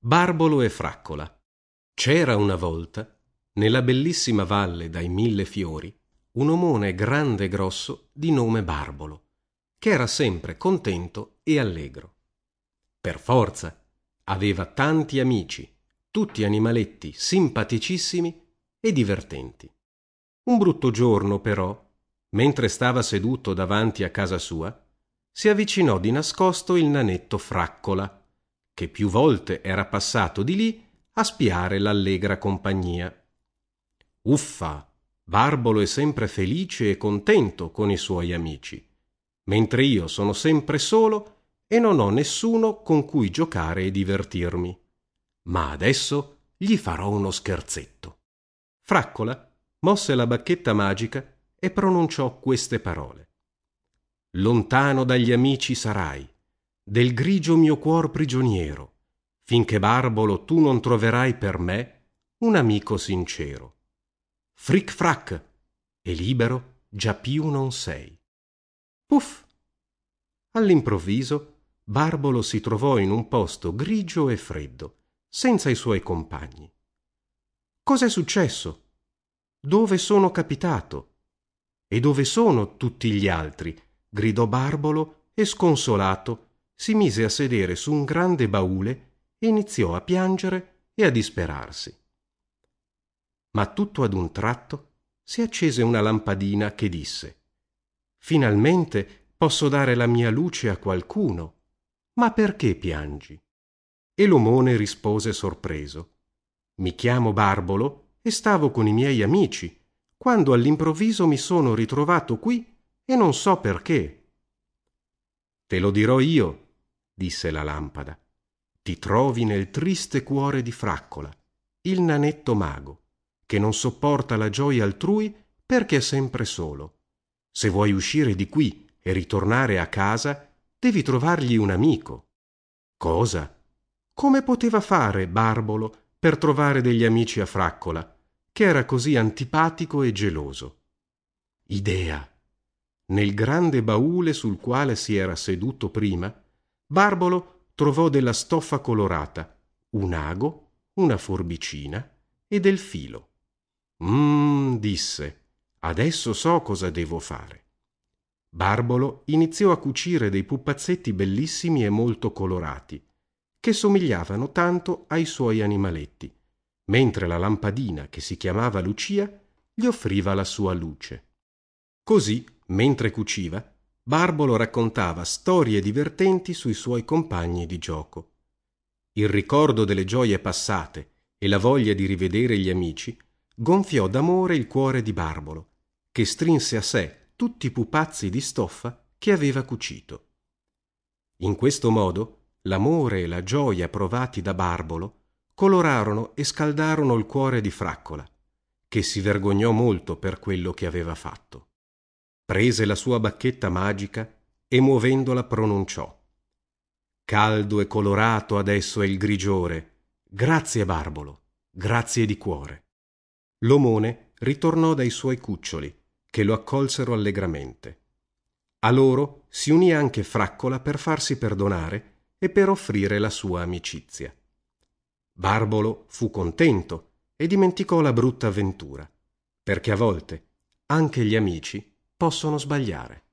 Barbolo e Fraccola. C'era una volta, nella bellissima valle dai mille fiori, un omone grande e grosso di nome Barbolo, che era sempre contento e allegro. Per forza, aveva tanti amici, tutti animaletti simpaticissimi e divertenti. Un brutto giorno, però, mentre stava seduto davanti a casa sua, si avvicinò di nascosto il nanetto Fraccola, che più volte era passato di lì a spiare l'allegra compagnia. Uffa! Barbolo è sempre felice e contento con i suoi amici, mentre io sono sempre solo e non ho nessuno con cui giocare e divertirmi. Ma adesso gli farò uno scherzetto. Fraccola mosse la bacchetta magica e pronunciò queste parole. Lontano dagli amici sarai, del grigio mio cuor prigioniero, finché Barbolo tu non troverai per me un amico sincero. Fric frac, e libero già più non sei. Puff! All'improvviso Barbolo si trovò in un posto grigio e freddo, senza i suoi compagni. Cos'è successo? Dove sono capitato? E dove sono tutti gli altri? gridò Barbolo e sconsolato si mise a sedere su un grande baule e iniziò a piangere e a disperarsi. Ma tutto ad un tratto si accese una lampadina che disse Finalmente posso dare la mia luce a qualcuno. Ma perché piangi? E l'omone rispose sorpreso Mi chiamo Barbolo e stavo con i miei amici, quando all'improvviso mi sono ritrovato qui e non so perché. Te lo dirò io, disse la lampada. Ti trovi nel triste cuore di Fraccola, il nanetto mago, che non sopporta la gioia altrui perché è sempre solo. Se vuoi uscire di qui e ritornare a casa, devi trovargli un amico. Cosa? Come poteva fare Barbolo per trovare degli amici a Fraccola, che era così antipatico e geloso? Idea. Nel grande baule sul quale si era seduto prima, Barbolo trovò della stoffa colorata, un ago, una forbicina e del filo. Mmm, disse, adesso so cosa devo fare. Barbolo iniziò a cucire dei pupazzetti bellissimi e molto colorati, che somigliavano tanto ai suoi animaletti, mentre la lampadina, che si chiamava Lucia, gli offriva la sua luce. Così, mentre cuciva, Barbolo raccontava storie divertenti sui suoi compagni di gioco. Il ricordo delle gioie passate e la voglia di rivedere gli amici gonfiò d'amore il cuore di Barbolo, che strinse a sé tutti i pupazzi di stoffa che aveva cucito. In questo modo l'amore e la gioia provati da Barbolo colorarono e scaldarono il cuore di Fraccola, che si vergognò molto per quello che aveva fatto. Prese la sua bacchetta magica e muovendola pronunciò. Caldo e colorato adesso è il grigiore. Grazie, Barbolo, grazie di cuore. L'omone ritornò dai suoi cuccioli che lo accolsero allegramente. A loro si unì anche Fraccola per farsi perdonare e per offrire la sua amicizia. Barbolo fu contento e dimenticò la brutta avventura, perché a volte anche gli amici possono sbagliare.